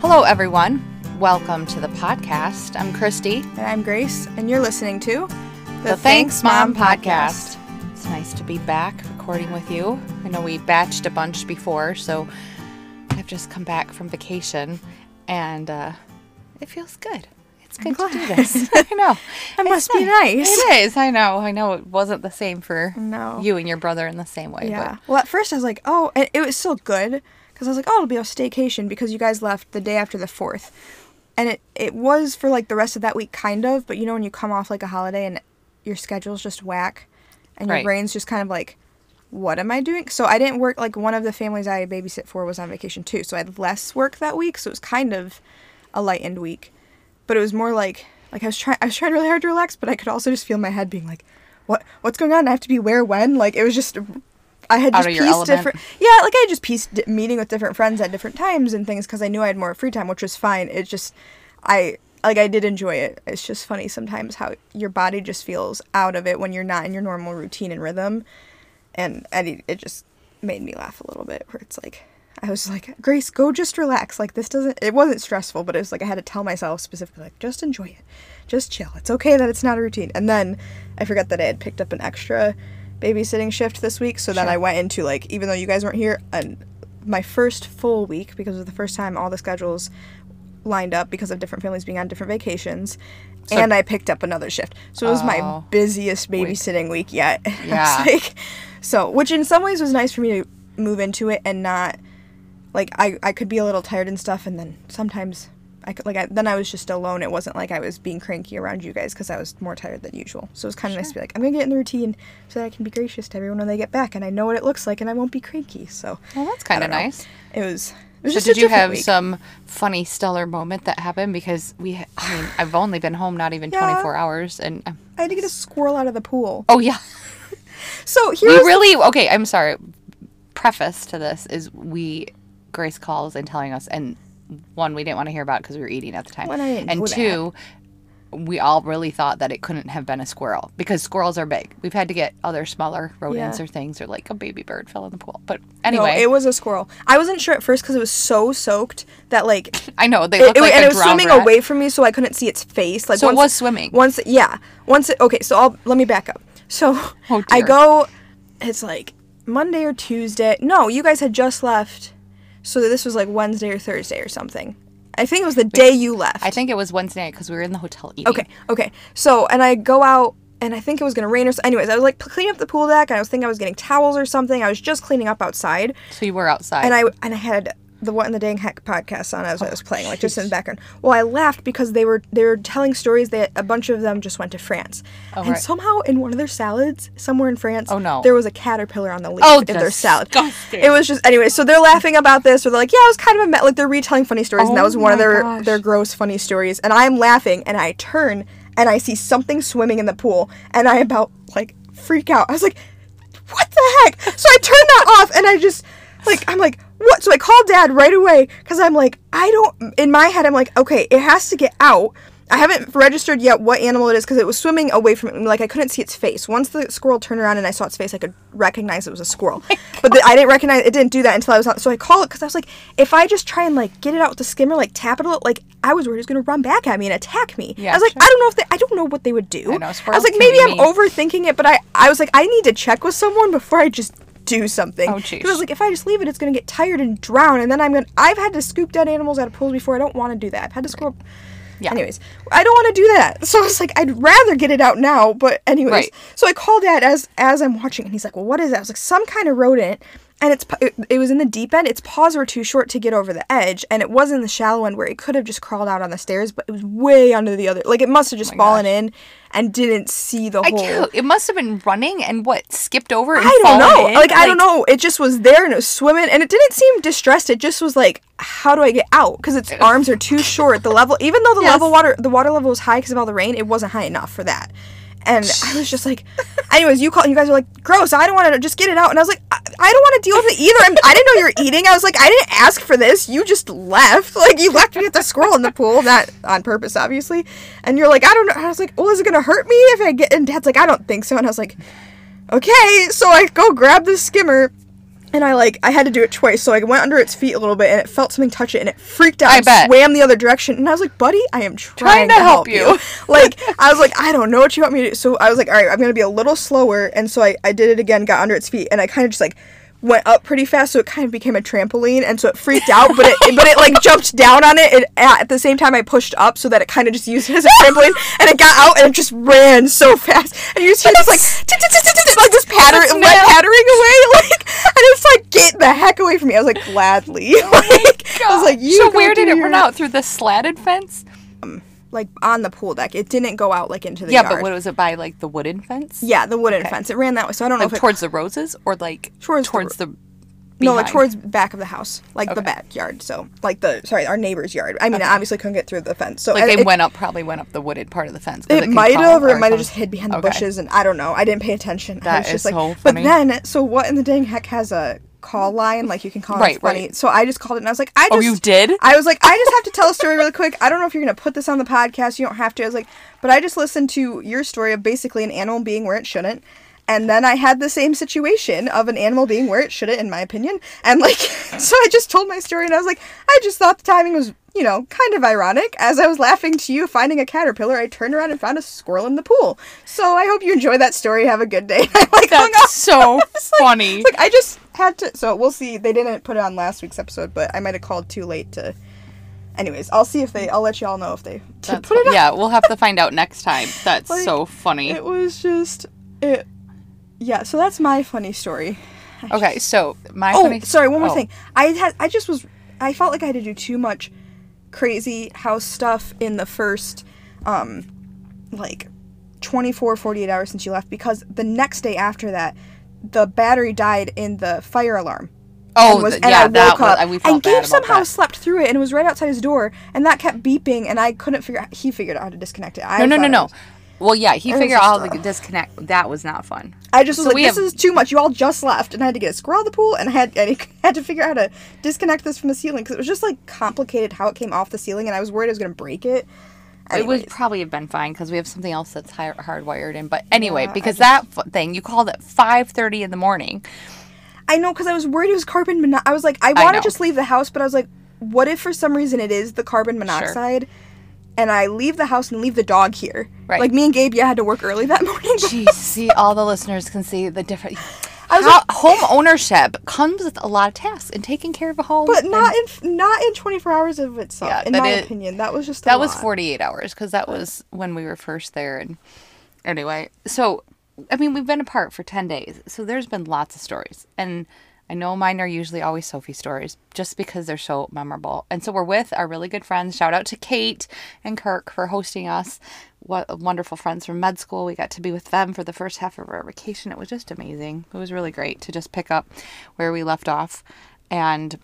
Hello, everyone. Welcome to the podcast. I'm Christy, And I'm Grace, and you're listening to the, Thanks Mom podcast. It's nice to be back recording with you. I know we batched a bunch before, so I've just come back from vacation and uh, it feels good. It's good to do this. I know. it must be nice. It is. I know. I know it wasn't the same for No. you and your brother in the same way. Yeah. Well, at first I was like, oh, and it was still good because I was like, oh, it'll be a staycation because you guys left the day after the fourth, and it it was for like the rest of that week, kind of. But you know when you come off like a holiday and your schedule's just whack, and your Right. brain's just kind of like, what am I doing? So I didn't work. Like one of the families I babysit for was on vacation too, so I had less work that week. So it was kind of a lightened week, but it was more like like I was trying I was trying really hard to relax, but I could also just feel my head being like, what what's going on? I have to be where when? Like it was just I had just pieced different yeah like I had just pieced meeting with different friends at different times and things because I knew I had more free time, which was fine. It just I like I did enjoy it. It's just funny sometimes how your body just feels out of it when you're not in your normal routine and rhythm, and and it just made me laugh a little bit. Where it's like I was like, Grace, go just relax. Like this doesn't. It wasn't stressful, but it was like I had to tell myself specifically, like, just enjoy it, just chill. It's okay that it's not a routine. And then I forgot that I had picked up an extra babysitting shift this week, so then Sure. I went into like, even though you guys weren't here, and my first full week because it was the first time all the schedules lined up because of different families being on different vacations. So- and I picked up another shift. So it was my Oh. busiest babysitting week, yet. Yeah. like- so, which in some ways was nice for me to move into it and not like I, I could be a little tired and stuff and then sometimes I could like I, then I was just alone. It wasn't like I was being cranky around you guys because I was more tired than usual. So it was kind of nice to be like I'm gonna get in the routine so that I can be gracious to everyone when they get back and I know what it looks like and I won't be cranky. So Well, that's kind of nice. it was. It was So just did you have week. some funny stellar moment that happened because we I mean I've only been home not even Yeah. 24 hours and um, I had to get a squirrel out of the pool. oh yeah So here we here's the really okay I'm sorry preface to this is we Grace calls and telling us and one we didn't want to hear about because we were eating at the time Well, I didn't and two we all really thought that it couldn't have been a squirrel because squirrels are big we've had to get other smaller rodents Yeah. or things or like a baby bird fell in the pool but No, anyway it was a squirrel. I wasn't sure at first because it was so soaked that like I know they it, look it- like and it was swimming rat. away from me, so I couldn't see its face. Like So it was swimming. Once, yeah, once. It, okay, so I'll let me back up. So Oh, I go. It's like Monday or Tuesday. No, you guys had just left, so this was like Wednesday or Thursday or something. I think it was the day you left. I think it was Wednesday because we were in the hotel eating. Okay, okay. So, and I go out, and I think it was gonna rain or so. Anyways, I was like cleaning up the pool deck, and I was thinking I was getting towels or something. I was just cleaning up outside, So you were outside. and I and I had the What in the Dang Heck podcast on as I was playing, like just in the background. Well, I laughed because they were they were telling stories that a bunch of them just went to France, and right. somehow in one of their salads, somewhere in France, Oh, no. there was a caterpillar on the leaf Oh, in their salad. disgusting. It was just anyway. So they're laughing about this, or they're like, "Yeah, it was kind of a me-. like they're retelling funny stories, and that Oh was one of their gosh. their gross funny stories." And I'm laughing, and I turn and I see something swimming in the pool, and I about like freak out. I was like, "What the heck?" So I turn that off, and I just like I'm like, "What?" So I called Dad right away because I'm like, I don't. In my head, I'm like, okay, it has to get out. I haven't registered yet what animal it is because it was swimming away from me. Like I couldn't see its face. Once the squirrel turned around and I saw its face, I could recognize it was a squirrel. Oh but the, I didn't recognize it. Didn't do that until I was on. So I called it because I was like, if I just try and like get it out with the skimmer, like tap it, a little, like I was worried it was gonna run back at me and attack me. Yeah, I was like, sure. I don't know if they. I don't know what they would do. I know, I was like, maybe I'm mean. overthinking it, but I I was like, I need to check with someone before I just do something. Oh, jeez. I was like, if I just leave it, it's gonna get tired and drown, and then I'm gonna. I've had to scoop dead animals out of pools before. I don't want to do that. I've had to scoop. Yeah. Anyways, I don't want to do that. So I was like, I'd rather get it out now. But anyways, Right. so I called Dad as as I'm watching, and he's like, "Well, what is that?" I was like, "Some kind of rodent." And it's it, it was in the deep end. Its paws were too short to get over the edge, and it was in the shallow end where it could have just crawled out on the stairs, but it was way under the other. Like it must have oh just Oh fallen gosh. in and didn't see the I hole. can't, it must have been running and what skipped over. And I don't know. in? Like, I don't know. It just was there and it was swimming and it didn't seem distressed. It just was like, how do I get out? Because its arms are too short. The level, even though the Yes. level water, the water level was high because of all the rain, it wasn't high enough for that. And I was just like, anyways, you call, you guys were like, gross. I don't want to just get it out. And I was like, I, I don't want to deal with it either. I'm, I didn't know you were eating. I was like, I didn't ask for this. You just left. Like you left me with the squirrel in the pool, not on purpose, obviously. And you're like, I don't know. I was like, well, is it gonna hurt me if I get? And Dad's like, I don't think so. And I was like, okay. So I go grab the skimmer and I like I had to do it twice, so I went under its feet a little bit, and it felt something touch it, and it freaked out. I and bet. Swam the other direction, and I was like, "Buddy, I am trying, Trying to, to help, help you." you. like I was like, "I don't know what you want me to do." So I was like, "All right, I'm gonna be a little slower," and so I I did it again, got under its feet, and I kind of just like went up pretty fast, so it kind of became a trampoline, and so it freaked out, but it but it like jumped down on it, and at the same time I pushed up so that it kind of just used it as a trampoline, and it got out and it just ran so fast, and you just hear this like like this patter It's like pattering away, like, and it's like get the heck away from me. I was like gladly, oh like I was like you. so where did it run out through the slatted fence? Um, Like on the pool deck, it didn't go out like into the Yeah, yard. but what was it by like the wooden fence? yeah, the wooden Okay. fence. It ran that way, so I don't know Like if it towards the roses or like Towards towards the- the, No, like behind? towards back of the house, like the Okay. backyard. So, like the sorry, our neighbor's yard. I mean, I obviously couldn't get through the fence. So like and they it, went up probably went up the wooded part of the fence. 'cause It might crawl have, or it might have just hid behind the Okay. bushes, and I don't know. I didn't pay attention. I That was just is like, so but then, so what in the dang heck has a call mm-hmm. line? Like you can call Right, it funny. right. So I just called it, and I was like, I just. Oh, you did? I was like, I just have to tell a story really quick. I don't know if you're gonna put this on the podcast. You don't have to. I was like, but I just listened to your story of basically an animal being where it shouldn't. And then I had the same situation of an animal being where it shouldn't, in my opinion. And like, so I just told my story, and I was like, I just thought the timing was, you know, kind of ironic. As I was laughing to you finding a caterpillar, I turned around and found a squirrel in the pool. So I hope you enjoy that story. Have a good day. I like. That's so like- funny. it's like I just had to. So we'll see. They didn't put it on last week's episode, but I might have called too late to. Anyways, I'll see if they. I'll let y'all know if they put it on. yeah, we'll have to find out next time. That's Like, so funny. It was just it. Yeah. So that's my funny story. okay, so my Oh, funny. sorry. One more oh, thing. I had. I just was. I felt like I had to do too much crazy house stuff in the first, um, like, 24, 48 hours since you left because the next day after that, the battery died in the fire alarm. Oh, and was, th- and yeah, I that woke was. up, felt and Gabe somehow that. slept through it and it was right outside his door, and that kept beeping, and I couldn't figure. out He figured out how to disconnect it. I No, no, no, no. Well, yeah, he figured out how to disconnect. That was not fun. I just was So like, this have- is too much. You all just left, and I had to get a squirrel out of the pool, and I had I had to figure out how to disconnect this from the ceiling because it was just like complicated how it came off the ceiling, and I was worried I was gonna break it. It would probably have been fine because we have something else that's hi- hardwired in. But anyway, Yeah, because that f- thing you called at five thirty in the morning. I know because I was worried it was carbon monoxide. I was like, I I want to just leave the house, but I was like, what if for some reason it is the carbon monoxide? And I leave the house and leave the dog here. Right. Like me and Gabe, yeah, had to work early that morning. but- Jeez, see, all the listeners can see the different. I was How, home ownership comes with a lot of tasks and taking care of a home. but and- not in not in 24 hours of itself. Yeah, in my is- opinion, that was just a that was 48 hours because that was when we were first there and anyway so i mean we've been apart for 10 days so there's been lots of stories and i know mine are usually always sophie stories just because they're so memorable. And so we're with our really good friends. Shout out to kate and kirk for hosting us. What wonderful friends from med school. We got to be with them for the first half of our vacation. It was just amazing. It was really great to just pick up where we left off. And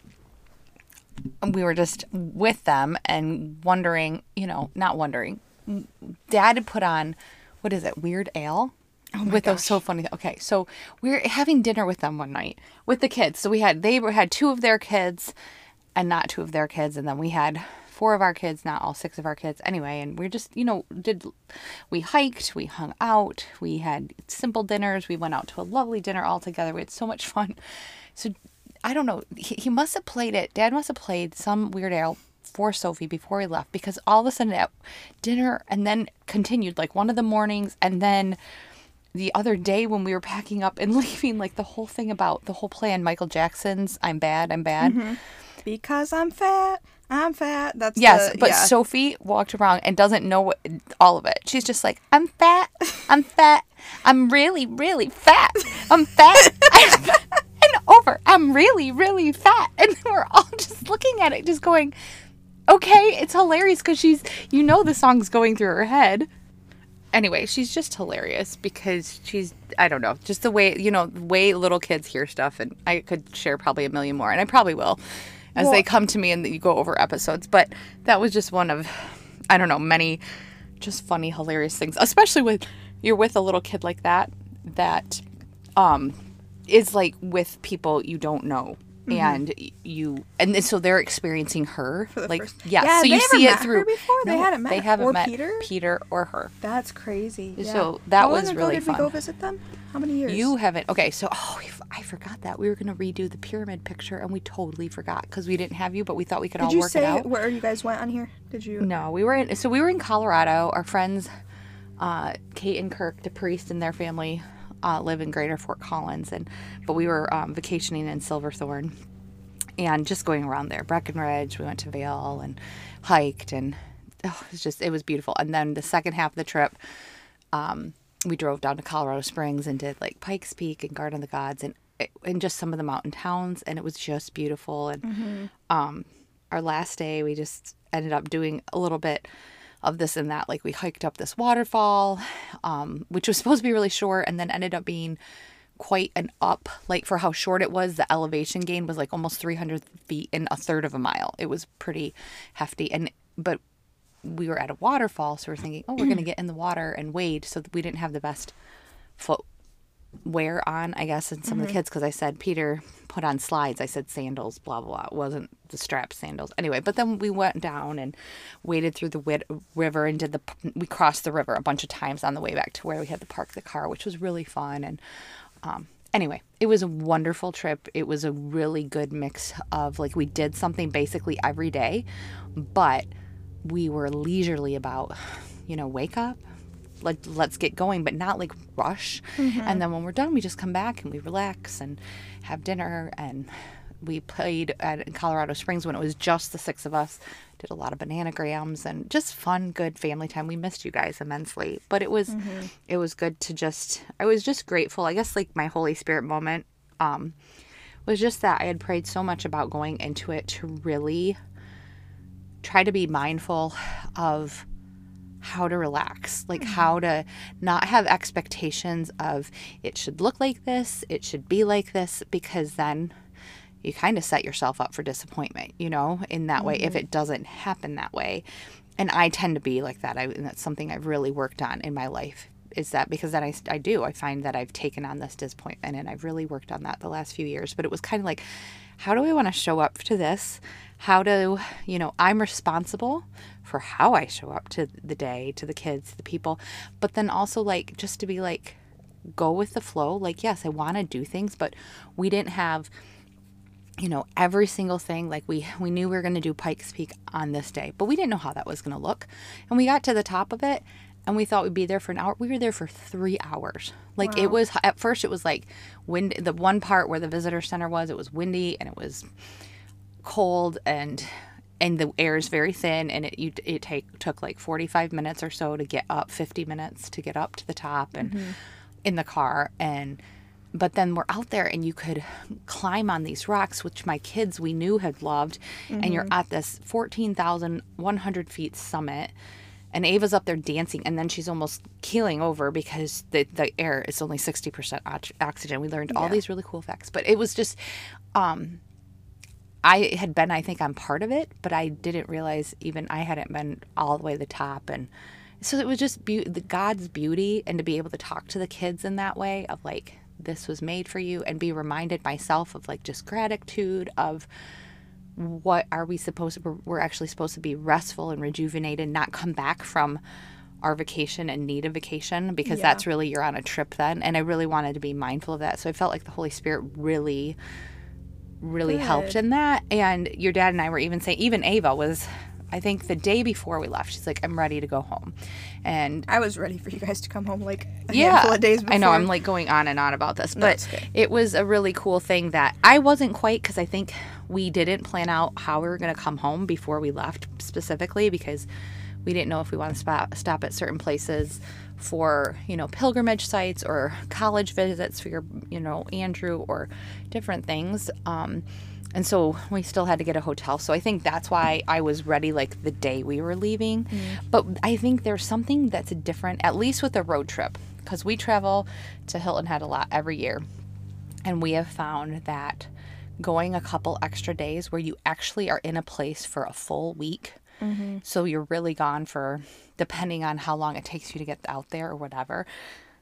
we were just with them and wondering, you know, not wondering. Dad had put on, what is it, Weird Al? Oh with those so funny. Okay, so we were having dinner with them one night with the kids. So we had they were had two of their kids, and not two of their kids, and then we had four of our kids, not all six of our kids. Anyway, and we are just you know did we hiked, we hung out, we had simple dinners, we went out to a lovely dinner all together. We had so much fun. So I don't know. He, he must have played it. Dad must have played some Weird Al for Sophie before he left because all of a sudden at dinner and then continued like one of the mornings and then the other day when we were packing up and leaving like the whole thing about the whole plan Michael Jackson's I'm bad, I'm bad. Mm-hmm. because I'm fat. I'm fat. That's Yes, the- but yeah. Sophie walked around and doesn't know what, all of it. She's just like, I'm fat. I'm fat. I'm really, really fat. I'm fat. I'm fat. And over. I'm really, really fat. And we're all just looking at it, just going, okay, it's hilarious because she's, you know, the song's going through her head. Anyway, she's just hilarious because she's, I don't know, just the way, you know, the way little kids hear stuff. And I could share probably a million more, and I probably will as Well- they come to me and you go over episodes. But that was just one of, I don't know, many just funny, hilarious things, especially with you're with a little kid like that, that um, is like with people you don't know. And you, and so they're experiencing her, the like first- yeah. Yeah, So you see it through. before? They hadn't met They haven't or met Peter? Peter or her. That's crazy. Yeah. So that How was long ago really did we go fun. visit them? How many years? You haven't. Okay, so oh, I forgot that we were gonna redo the pyramid picture, and we totally forgot because we didn't have you, but we thought we could Did all you work say it out. where you guys went on here? Did you? No, we were in. So we were in Colorado. Our friends, uh, Kate and Kirk DePriest and their family, uh, live in Greater Fort Collins, and but we were um, vacationing in Silverthorne, and just going around there. Breckenridge. We went to Vail and hiked, and oh, it was just it was beautiful. And then the second half of the trip, um, we drove down to Colorado Springs and did like Pikes Peak and Garden of the Gods, and and just some of the mountain towns, and it was just beautiful. And um, our last day, we just ended up doing a little bit of this and that. Like we hiked up this waterfall, um, which was supposed to be really short, and then ended up being quite an up. Like for how short it was, the elevation gain was like almost 300 feet in a third of a mile. It was pretty hefty, and but we were at a waterfall, so we're thinking, oh, we're gonna get in the water and wade. So we didn't have the best foot wear on, I guess, and some of the kids because I said Peter put on slides. I said sandals, blah blah. blah. It wasn't the strap sandals anyway. But then we went down and waded through the wid- river and did the. We crossed the river a bunch of times on the way back to where we had to park the car, which was really fun. And um, anyway, it was a wonderful trip. It was a really good mix of like we did something basically every day, but we were leisurely about, you know, wake up, like let's get going, but not like rush. And then when we're done, we just come back and we relax and have dinner. And we played at Colorado Springs when it was just the six of us. Did a lot of bananagrams and just fun, good family time. We missed you guys immensely, but it was it was good to just. I was just grateful. I guess like my Holy Spirit moment um, was just that I had prayed so much about going into it to really try to be mindful of how to relax, like hmm. how to not have expectations of it should look like this, it should be like this, because then you kind of set yourself up for disappointment, you know, in that way if mm-hmm. it doesn't happen that way. And I tend to be like that. I, and that's something I've really worked on in my life is that because then I, I do, I find that I've taken on this disappointment and I've really worked on that the last few years. But it was kind of like, how do I want to show up to this? How do, you know, I'm responsible for how I show up to the day, to the kids, the people, but then also like just to be like, go with the flow. Like, yes, I want to do things, but we didn't have you know every single thing. Like we we knew we were going to do pikes peak on this day but we didn't know how that was going to look. And we got to the top of it and we thought we'd be there for an hour. We were there for three hours. Like it was at first it was like wind the one part where the visitor center was it was windy and it was cold and and the air is very thin and it you it take took like 45 minutes or so to get up 50 minutes to get up to the top and in the car and but then we're out there and you could climb on these rocks which my kids we knew had loved and you're at this 14,100 feet summit and Ava's up there dancing and then she's almost keeling over because the, the air is only 60% ox- oxygen. We learned all Yeah. these really cool facts but it was just um I had been, I think, on part of it, but I didn't realize even I hadn't been all the way to the top. And so it was just be- the God's beauty, and to be able to talk to the kids in that way of like, this was made for you, and be reminded myself of like just gratitude of what are we supposed to, we're, we're actually supposed to be restful and rejuvenated, not come back from our vacation and need a vacation because Yeah. that's really you're on a trip then. And I really wanted to be mindful of that. So I felt like the Holy Spirit really really helped in that. And your dad and I were even saying, even Ava was, I think the day before we left, she's like, I'm ready to go home. And I was ready for you guys to come home like a yeah, handful of days before. I know I'm like going on and on about this, but it's okay. it was a really cool thing that I wasn't quite because I think we didn't plan out how we were going to come home before we left specifically because we didn't know if we want to stop at certain places for you know pilgrimage sites or college visits for your you know Andrew or different things. Um, and so we still had to get a hotel. So I think that's why I was ready like the day we were leaving. But I think there's something that's different, at least with a road trip, because we travel to Hilton Head a lot every year. And we have found that going a couple extra days where you actually are in a place for a full week. Mm-hmm. So you're really gone for, depending on how long it takes you to get out there or whatever.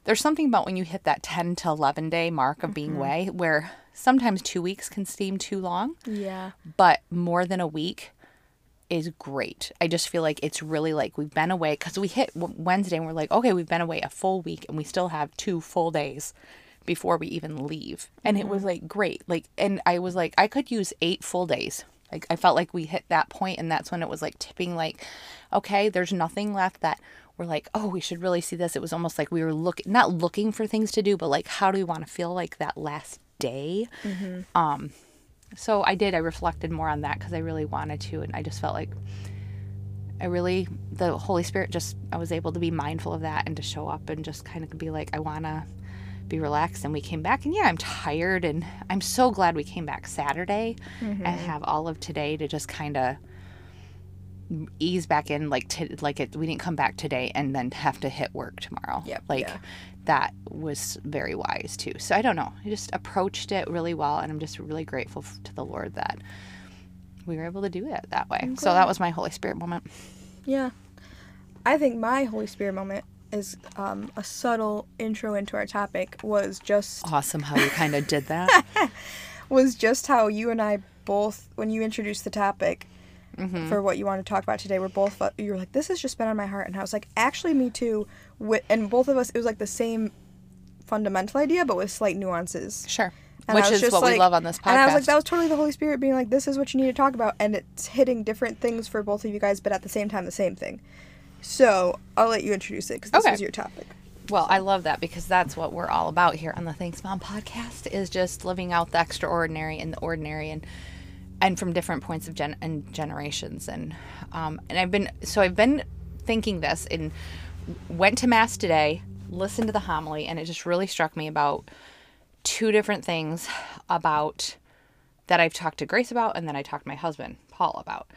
There's something about when you hit that 10 to 11 day mark of being mm-hmm. away where sometimes two weeks can seem too long Yeah. but more than a week is great. I just feel like it's really like we've been away because we hit Wednesday and we're like, okay, we've been away a full week and we still have two full days before we even leave. And it was mm-hmm. like great. Like and I was like I could use 8 full days. Like I felt like we hit that point and that's when it was like tipping like okay, there's nothing left that we're like, "Oh, we should really see this." It was almost like we were looking not looking for things to do, but like how do we want to feel like that last day? Um so I did I reflected more on that cuz I really wanted to and I just felt like I really, the Holy Spirit just, I was able to be mindful of that and to show up and just kind of be like, I want to be relaxed. And we came back, and yeah, I'm tired. And I'm so glad we came back Saturday and mm-hmm. have all of today to just kind of ease back in. Like, to, like it, we didn't come back today and then have to hit work tomorrow. Yep, Like, yeah. that was very wise too. So I don't know. I just approached it really well. And I'm just really grateful f- to the Lord that we were able to do it that way. So that was my Holy Spirit moment. Yeah. I think my Holy Spirit moment is um, a subtle intro into our topic was just awesome how you kind of did that. was just how you and I both when you introduced the topic Mm-hmm. for what you want to talk about today we're both you were like this has just been on my heart and I was like actually me too and both of us it was like the same fundamental idea but with slight nuances sure. And Which is what we love on this podcast. And I was like, that was totally the Holy Spirit being like, this is what you need to talk about. And it's hitting different things for both of you guys, but at the same time, the same thing. So I'll let you introduce it because this Okay. was your topic. well, I love that because that's what we're all about here on the Thanks Mom podcast is just living out the extraordinary and the ordinary and and from different points of gen and generations and um and I've been so I've been thinking this and went to mass today, listened to the homily and it just really struck me about two different things about that I've talked to Grace about and then I talked to my husband, Paul, about.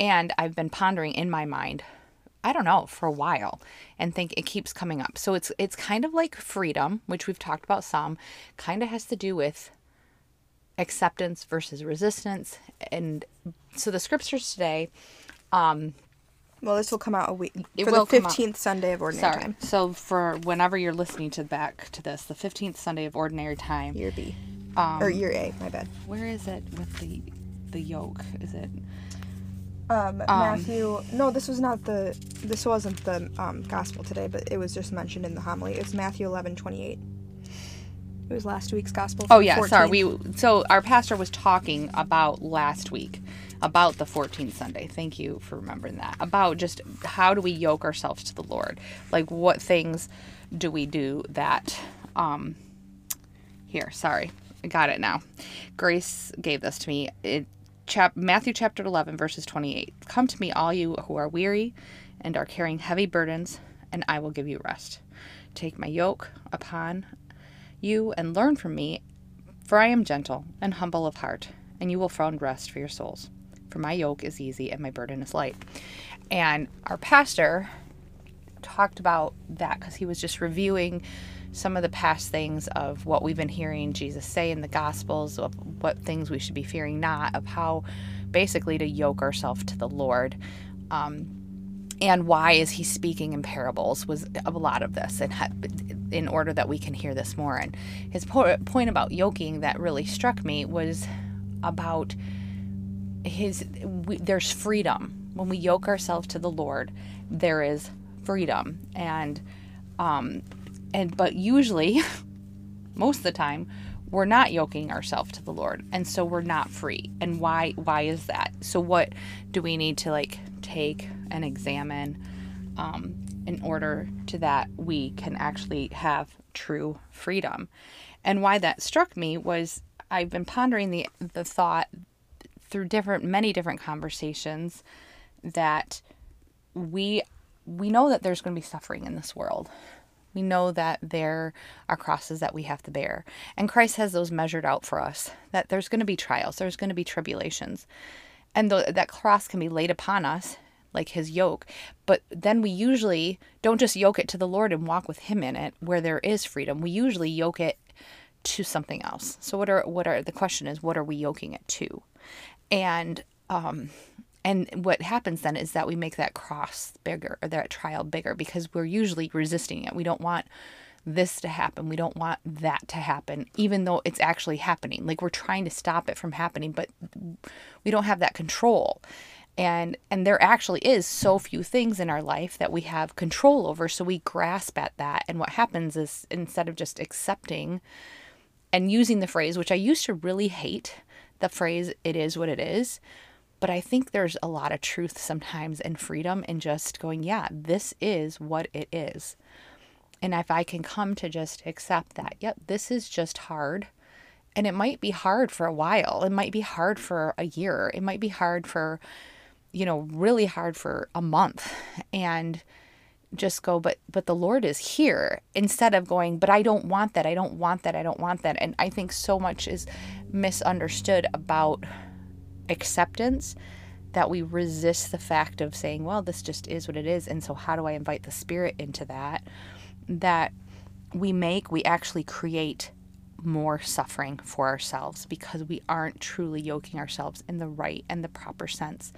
And I've been pondering in my mind, I don't know, for a while and think it keeps coming up. So it's it's kind of like freedom, which we've talked about some, kind of has to do with acceptance versus resistance. And so the scriptures today, Well, this will come out a week It for will the 15th Sunday of Ordinary sorry. Time. So for whenever you're listening to back to this, the 15th Sunday of ordinary time. Year B. Um, or year A, my bad. Where is it with the the yoke? Is it Um, Matthew. No, this was not the. This wasn't the um, gospel today, but it was just mentioned in the homily. It's Matthew 11 28. It was last week's gospel. Oh yeah, sorry. We so our pastor was talking about last week about the 14th Sunday. Thank you for remembering that. About just how do we yoke ourselves to the Lord? Like what things do we do that um here, sorry. I got it now. Grace gave this to me. It chap Matthew chapter 11 verses 28. Come to me all you who are weary and are carrying heavy burdens, and I will give you rest. Take my yoke upon you and learn from me, for I am gentle and humble of heart, and you will find rest for your souls. For my yoke is easy and my burden is light. And our pastor talked about that because he was just reviewing some of the past things of what we've been hearing Jesus say in the Gospels, of what things we should be fearing not, of how basically to yoke ourselves to the Lord. Um, and why is he speaking in parables was a lot of this and in order that we can hear this more. And his po- point about yoking that really struck me was about his we, there's freedom. When we yoke ourselves to the lord there is freedom. And um and but usually most of the time we're not yoking ourselves to the lord and so we're not free. And why why is that? So what do we need to like take and examine um, in order to that we can actually have true freedom? And why that struck me was i've been pondering the the thought through different many different conversations that we we know that there's going to be suffering in this world we know that there are crosses that we have to bear. And Christ has those measured out for us that there's going to be trials, there's going to be tribulations. And th- that cross can be laid upon us, like his yoke. But then we usually don't just yoke it to the Lord and walk with him in it where there is freedom. We usually yoke it to something else. So what are what are the question is what are we yoking it to? And um and what happens then is that we make that cross bigger or that trial bigger because we're usually resisting it. We don't want this to happen. We don't want that to happen, even though it's actually happening. Like we're trying to stop it from happening, but we don't have that control. And and there actually is so few things in our life that we have control over. So we grasp at that. And what happens is instead of just accepting and using the phrase, which I used to really hate the phrase, it is what it is. But I think there's a lot of truth sometimes and freedom in just going, yeah, this is what it is. And if I can come to just accept that, yep, this is just hard. And it might be hard for a while. It might be hard for a year. It might be hard for, you know, really hard for a month. And just go but but the lord is here instead of going but i don't want that i don't want that i don't want that and i think so much is misunderstood about acceptance that we resist the fact of saying well this just is what it is and so how do i invite the spirit into that that we make we actually create more suffering for ourselves because we aren't truly yoking ourselves in the right and the proper sense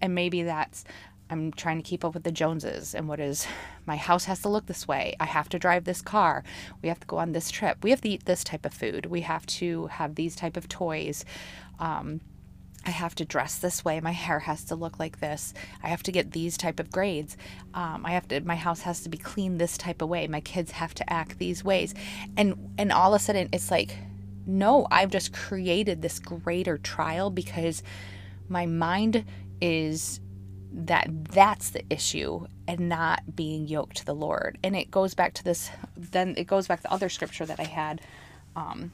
and maybe that's I'm trying to keep up with the Joneses and what is my house has to look this way. I have to drive this car. We have to go on this trip. We have to eat this type of food. We have to have these type of toys. Um, I have to dress this way. My hair has to look like this. I have to get these type of grades. Um, I have to. My house has to be clean this type of way. My kids have to act these ways, and and all of a sudden it's like, no, I've just created this greater trial because my mind is that that's the issue and not being yoked to the Lord. And it goes back to this, then it goes back to the other scripture that I had um,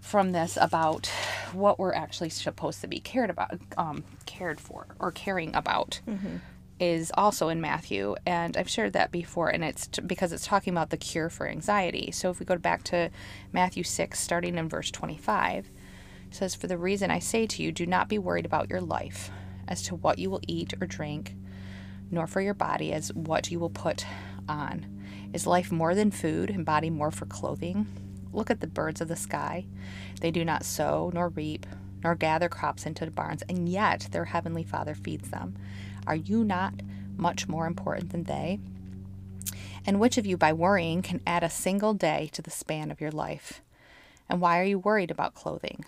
from this about what we're actually supposed to be cared about, um, cared for, or caring about. Mm-hmm. Is also in Matthew, and I've shared that before, and it's t- because it's talking about the cure for anxiety. So if we go back to Matthew 6, starting in verse 25, says, For the reason I say to you, do not be worried about your life as to what you will eat or drink, nor for your body as what you will put on. Is life more than food, and body more for clothing? Look at the birds of the sky. They do not sow, nor reap, nor gather crops into the barns, and yet their heavenly Father feeds them. Are you not much more important than they? And which of you, by worrying, can add a single day to the span of your life? And why are you worried about clothing?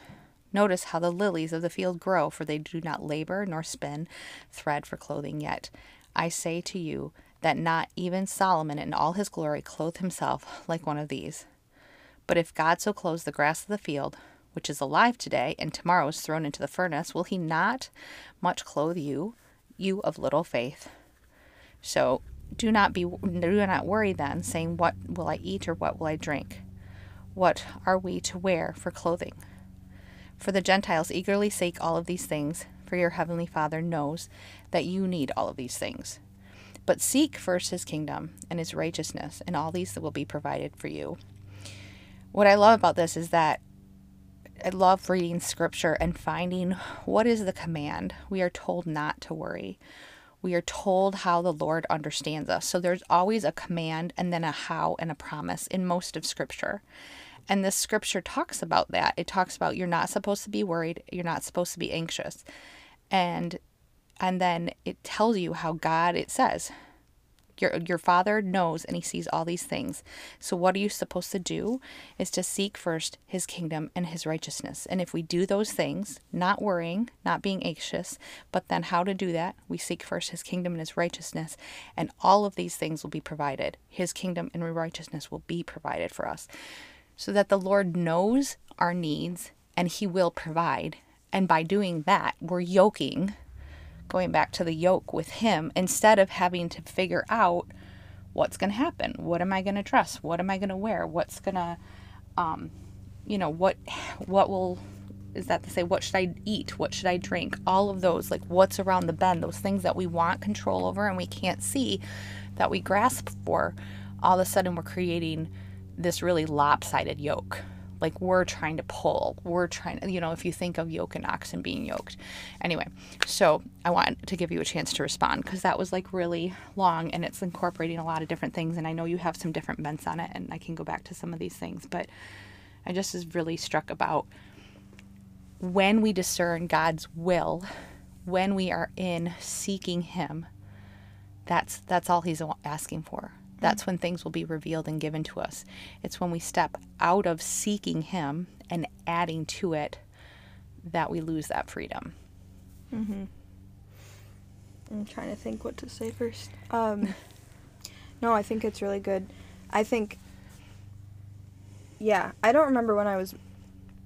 Notice how the lilies of the field grow, for they do not labor nor spin thread for clothing. Yet I say to you that not even Solomon in all his glory clothed himself like one of these. But if God so clothes the grass of the field, which is alive today and tomorrow is thrown into the furnace, will he not much clothe you, you of little faith? So do not be do not worry then, saying, What will I eat or what will I drink? What are we to wear for clothing? For the Gentiles eagerly seek all of these things, for your heavenly Father knows that you need all of these things. But seek first his kingdom and his righteousness, and all these will be provided for you. What I love about this is that I love reading scripture and finding what is the command. We are told not to worry. We are told how the Lord understands us. So there's always a command and then a how and a promise in most of scripture. And this scripture talks about that. It talks about you're not supposed to be worried, you're not supposed to be anxious. And and then it tells you how God it says your your father knows and he sees all these things. So what are you supposed to do is to seek first his kingdom and his righteousness. And if we do those things, not worrying, not being anxious, but then how to do that? We seek first his kingdom and his righteousness, and all of these things will be provided. His kingdom and righteousness will be provided for us so that the Lord knows our needs and He will provide. And by doing that, we're yoking, going back to the yoke with Him, instead of having to figure out what's going to happen. What am I going to dress? What am I going to wear? What's going to, um, you know, what, what will, is that to say, what should I eat? What should I drink? All of those, like what's around the bend, those things that we want control over and we can't see that we grasp for, all of a sudden we're creating this really lopsided yoke. Like we're trying to pull, we're trying you know, if you think of yoke and oxen being yoked. Anyway, so I want to give you a chance to respond because that was like really long and it's incorporating a lot of different things. And I know you have some different bents on it and I can go back to some of these things, but I just is really struck about when we discern God's will, when we are in seeking Him, that's that's all He's asking for that's when things will be revealed and given to us. It's when we step out of seeking Him and adding to it that we lose that freedom. Mm-hmm. I'm trying to think what to say first. Um, no, I think it's really good. I think yeah, I don't remember when I was.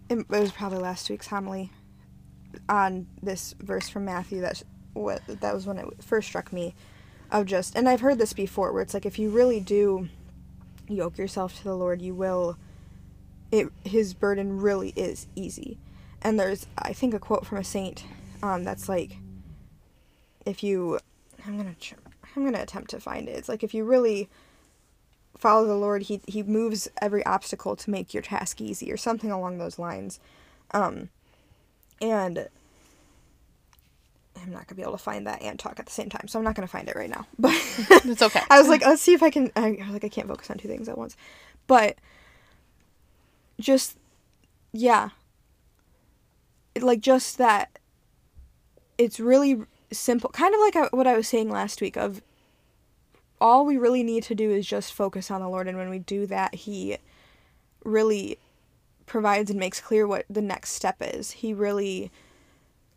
It was probably last week's homily on this verse from Matthew. That what that was when it first struck me, of just and I've heard this before, where it's like if you really do yoke yourself to the Lord, you will. It his burden really is easy, and there's I think a quote from a saint, um, that's like. If you, I'm gonna tr- I'm gonna attempt to find it. It's like if you really follow the Lord, he he moves every obstacle to make your task easy, or something along those lines. Um, and I'm not gonna be able to find that and talk at the same time, so I'm not gonna find it right now. But It's okay. I was like, let's see if I can. I I was like, I can't focus on two things at once, but just yeah, like just that. It's really simple, kind of like I- what I was saying last week. Of all we really need to do is just focus on the Lord, and when we do that, He really provides and makes clear what the next step is. He really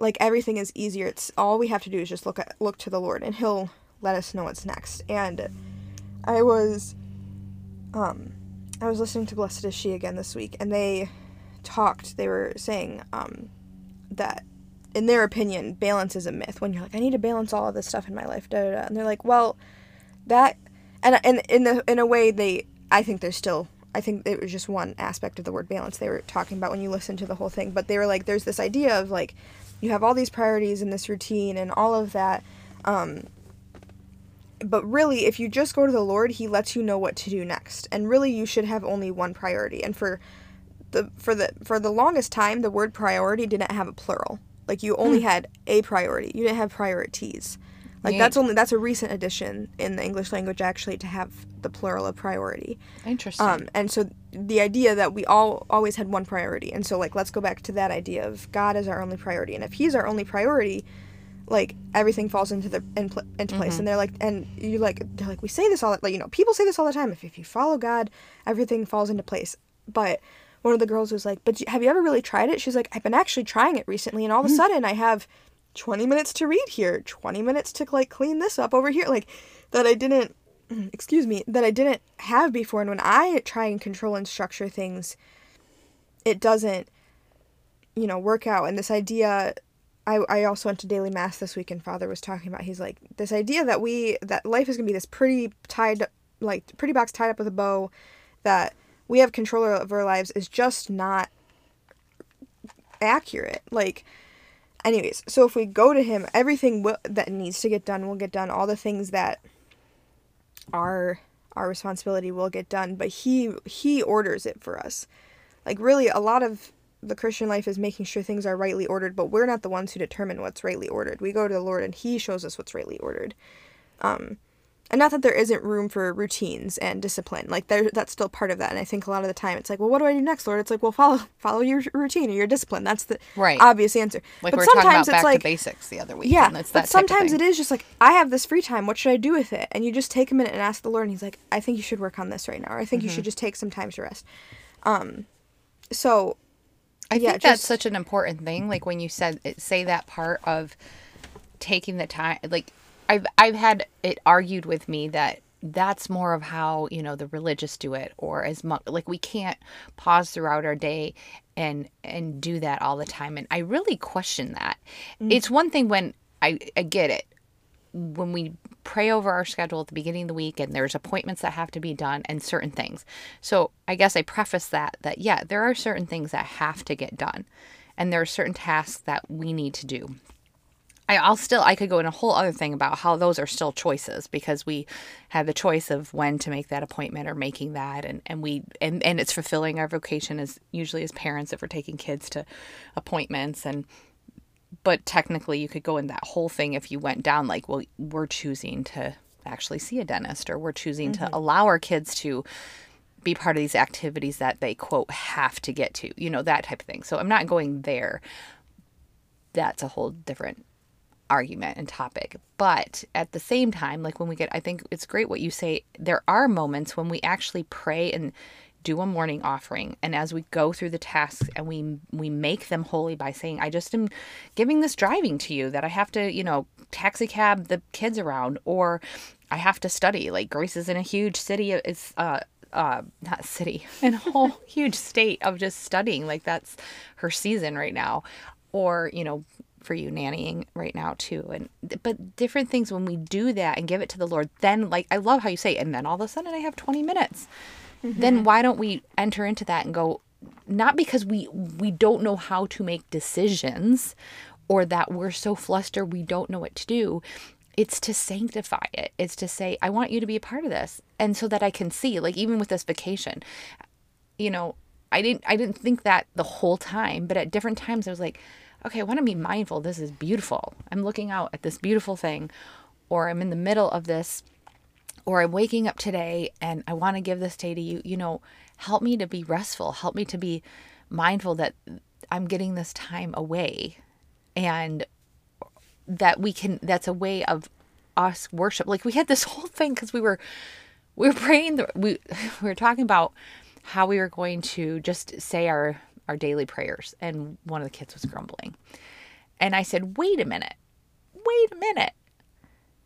like everything is easier. It's all we have to do is just look at look to the Lord and he'll let us know what's next. And I was um I was listening to Blessed is She again this week and they talked they were saying um that in their opinion balance is a myth when you're like I need to balance all of this stuff in my life da, da, da. and they're like well that and and in the in a way they I think there's still I think it was just one aspect of the word balance they were talking about when you listen to the whole thing but they were like there's this idea of like you have all these priorities in this routine and all of that um but really if you just go to the lord he lets you know what to do next. And really you should have only one priority. And for the for the for the longest time the word priority didn't have a plural. Like you only had a priority. You didn't have priorities. Like Neat. that's only that's a recent addition in the english language actually to have the plural of priority. Interesting. um, and so the idea that we all always had one priority, and so like let's go back to that idea of God is our only priority, and if He's our only priority, like everything falls into the in pl- into place. Mm-hmm. And they're like, and you like they're like we say this all the- like you know people say this all the time. If if you follow God, everything falls into place. But one of the girls was like, but have you ever really tried it? She's like, I've been actually trying it recently, and all of a mm. sudden I have. 20 minutes to read here 20 minutes to like clean this up over here like that i didn't excuse me, that I didn't have before. And when I try and control and structure things, it doesn't, you know, work out. And this idea, I, I also went to daily mass this week, and Father was talking about. He's like, this idea that we that life is gonna be this pretty tied, like pretty box tied up with a bow, that we have control of our lives is just not accurate. Like, anyways, so if we go to Him, everything will, that needs to get done will get done. All the things that our our responsibility will get done but he he orders it for us. Like really a lot of the christian life is making sure things are rightly ordered but we're not the ones who determine what's rightly ordered. We go to the lord and he shows us what's rightly ordered. Um and not that there isn't room for routines and discipline like there that's still part of that and i think a lot of the time it's like well what do i do next lord it's like well follow follow your routine or your discipline that's the Right. obvious answer like but we were talking about sometimes it's back like to basics the other week. yeah, and but sometimes it is just like I have this free time. What should I do with it? And you just take a minute and ask the Lord, and He's like, "I think you should work on this right now, or I think you Mm-hmm. should just take some time to rest." Um, so I yeah, think that's such an important thing. Like when you said say that part of taking the time. Like I've I've had it argued with me that that's more of how you know the religious do it, or as much like we can't pause throughout our day and and do that all the time. And I really question that. Mm. It's one thing when I, I get it when we pray over our schedule at the beginning of the week and there's appointments that have to be done and certain things. So I guess I preface that that yeah, there are certain things that have to get done and there are certain tasks that we need to do. I, I'll still I could go in a whole other thing about how those are still choices because we have the choice of when to make that appointment or making that. And, and we and, and it's fulfilling our vocation as usually as parents if we're taking kids to appointments. And but technically you could go in that whole thing if you went down like well we're choosing to actually see a dentist or we're choosing to mm-hmm. allow our kids to be part of these activities that they quote have to get to you know that type of thing. So i'm not going there. That's a whole different argument and topic. But at the same time like when we get i think it's great what you say there are moments when we actually pray and do a morning offering. And as we go through the tasks and we we make them holy by saying i just am giving this driving to you that i have to you know taxi cab the kids around or i have to study. Like grace is in a huge city it's uh uh, not city, in a whole huge state of just studying. Like that's her season right now, or you know, for you nannying right now too. And but different things when we do that and give it to the Lord, then like I love how you say, and then all of a sudden I have twenty minutes. Mm-hmm. Then why don't we enter into that and go? Not because we we don't know how to make decisions or that we're so flustered we don't know what to do it's to sanctify it. It's to say, I want you to be a part of this. And so that I can see, like even with this vacation, you know, I didn't I didn't think that the whole time, but at different times I was like, okay, I want to be mindful. This is beautiful. I'm looking out at this beautiful thing, or I'm in the middle of this, or I'm waking up today and I want to give this day to you. You know, help me to be restful. Help me to be mindful that I'm getting this time away and that we can that's a way of us worship like we had this whole thing because we were we were praying the, we we were talking about how we were going to just say our our daily prayers and one of the kids was grumbling. And i said wait a minute. Wait a minute.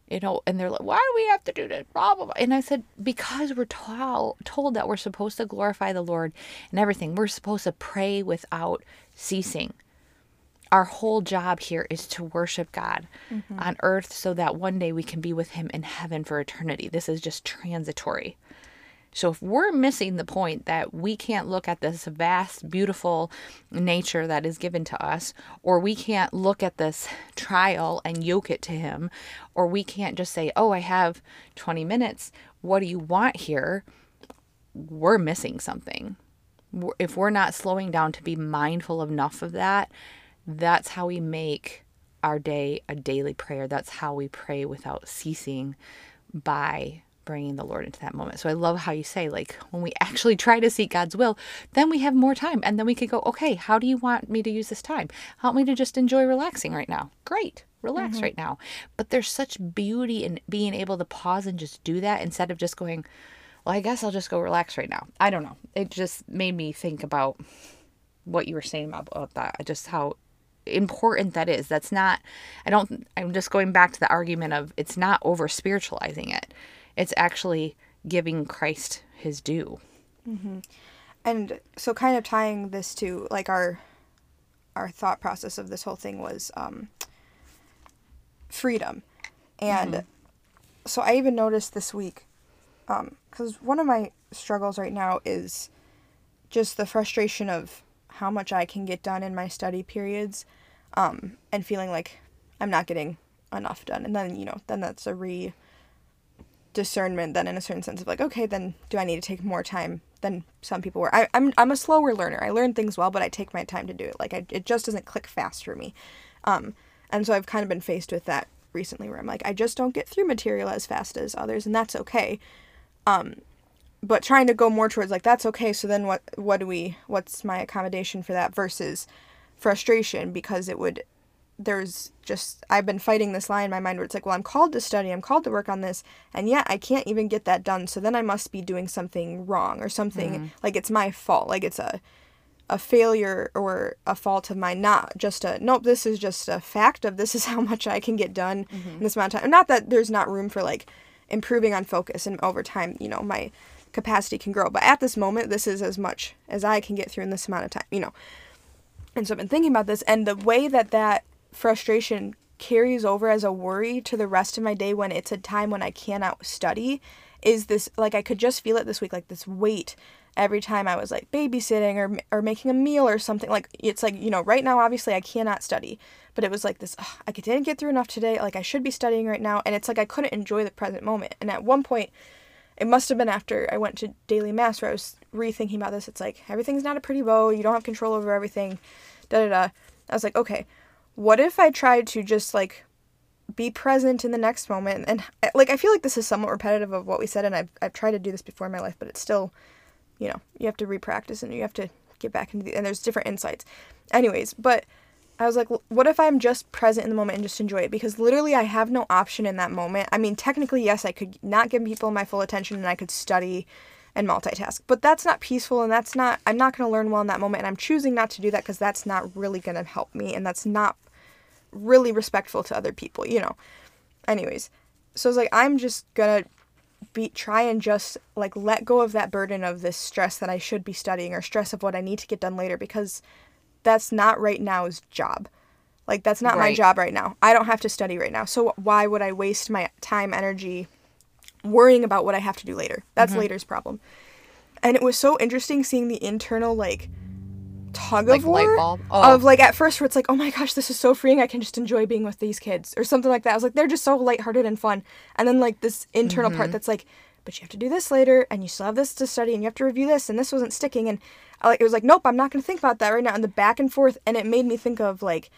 You know and they're like why do we have to do this? Blah blah blah. And i said because we're told told that we're supposed to glorify the lord and everything. We're supposed to pray without ceasing. Our whole job here is to worship God mm-hmm. on earth so that one day we can be with Him in heaven for eternity. This is just transitory. So, if we're missing the point that we can't look at this vast, beautiful nature that is given to us, or we can't look at this trial and yoke it to Him, or we can't just say, Oh, I have 20 minutes. What do you want here? We're missing something. If we're not slowing down to be mindful enough of that, that's how we make our day a daily prayer. That's how we pray without ceasing by bringing the Lord into that moment. So I love how you say, like, when we actually try to seek God's will, then we have more time. And then we could go, okay, how do you want me to use this time? Help me to just enjoy relaxing right now. Great, relax mm-hmm. right now. But there's such beauty in being able to pause and just do that instead of just going, well, I guess I'll just go relax right now. I don't know. It just made me think about what you were saying about that, just how important that is. That's not, I don't, I'm just going back to the argument of it's not over spiritualizing it, it's actually giving Christ his due. Mm-hmm. And so, kind of tying this to like our our thought process of this whole thing was um, freedom, and mm-hmm. so I even noticed this week because um, one of my struggles right now is just the frustration of how much I can get done in my study periods um, and feeling like I'm not getting enough done. And then, you know, then that's a re discernment then in a certain sense of like, okay, then do I need to take more time than some people were? I, I'm, I'm a slower learner. I learn things well, but I take my time to do it. Like, I, it just doesn't click fast for me. Um, and so I've kind of been faced with that recently where I'm like, I just don't get through material as fast as others, and that's okay. Um, but trying to go more towards like that's okay so then what what do we what's my accommodation for that versus frustration because it would there's just I've been fighting this line in my mind where it's like, well, I'm called to study, I'm called to work on this, and yet I can't even get that done. So then I must be doing something wrong or something mm-hmm. like it's my fault, like it's a a failure or a fault of mine, not just a nope. This is just a fact of this is how much I can get done mm-hmm. in this amount of time. Not that there's not room for like improving on focus and over time, you know, my capacity can grow. But at this moment, this is as much as I can get through in this amount of time, you know. And so I've been thinking about this, and the way that that frustration carries over as a worry to the rest of my day when it's a time when I cannot study is this like I could just feel it this week, like this weight every time I was like babysitting or or making a meal or something. Like it's like you know right now obviously I cannot study, but it was like this. Ugh, I didn't get through enough today. Like I should be studying right now, and it's like I couldn't enjoy the present moment. And at one point, it must have been after I went to daily mass where I was rethinking about this. It's like everything's not a pretty bow. You don't have control over everything da da da. I was like, okay, what if I tried to just like be present in the next moment? And like, I feel like this is somewhat repetitive of what we said, and I've, I've tried to do this before in my life, but it's still, you know, you have to repractice and you have to get back into the, and there's different insights. Anyways, but I was like, what if I'm just present in the moment and just enjoy it? Because literally, I have no option in that moment. I mean, technically, yes, I could not give people my full attention and I could study and multitask. But that's not peaceful and that's not, I'm not going to learn well in that moment. And I'm choosing not to do that because that's not really going to help me and that's not really respectful to other people, you know. Anyways, so I was like, I'm just to be try and just like let go of that burden of this stress that I should be studying or stress of what I need to get done later because that's not right now's job. Like that's not my job right now. I don't have to study right now. So why would I waste my time, energy worrying about what I have to do later? That's Mm-hmm. later's problem. And it was so interesting seeing the internal like tug Like of light war? Oh. of like at first where it's like, oh my gosh, this is so freeing. I can just enjoy being with these kids or something like that. I was like, they're just so lighthearted and fun. And then like this internal Mm-hmm. part that's like, but you have to do this later, and you still have this to study, and you have to review this, and this wasn't sticking, and I, like it was like, nope, I'm not gonna think about that right now. And the back and forth, and it made me think of like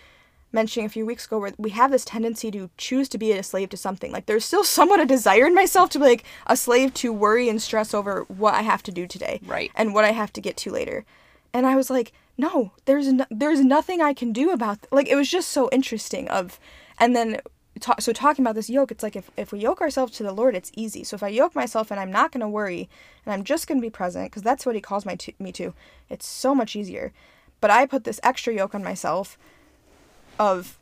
mentioning a few weeks ago where we have this tendency to choose to be a slave to something. Like there's still somewhat a desire in myself to be like a slave to worry and stress over what I have to do today, Right. and what I have to get to later. And I was like, no, there's no, there's nothing I can do about th-. like it was just so interesting of, and then. Ta- so talking about this yoke, it's like if, if we yoke ourselves to the Lord, it's easy. So if I yoke myself and I'm not going to worry and I'm just going to be present, because that's what He calls my to- me to, it's so much easier. But I put this extra yoke on myself of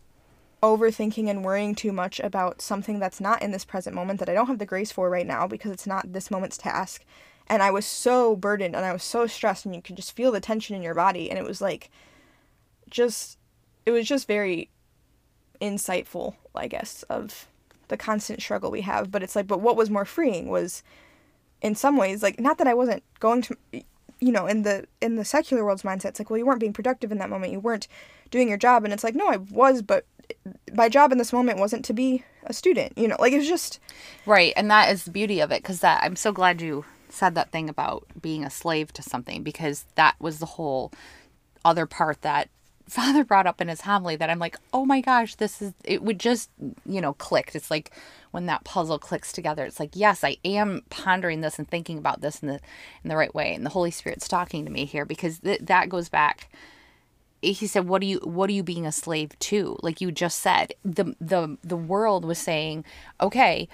overthinking and worrying too much about something that's not in this present moment that I don't have the grace for right now because it's not this moment's task. And I was so burdened and I was so stressed and you could just feel the tension in your body and it was like just it was just very insightful, I guess, of the constant struggle we have. But it's like but what was more freeing was in some ways like not that I wasn't going to you know in the in the secular world's mindset it's like well you weren't being productive in that moment you weren't doing your job and it's like no I was but my job in this moment wasn't to be a student you know like it was just Right, and that is the beauty of it because that I'm so glad you said that thing about being a slave to something because that was the whole other part that father brought up in his homily that I'm like, "Oh my gosh, this is it would just, you know, clicked. It's like when that puzzle clicks together. It's like, yes, I am pondering this and thinking about this in the in the right way and the Holy Spirit's talking to me here because th- that goes back he said what are you what are you being a slave to like you just said the the the world was saying okay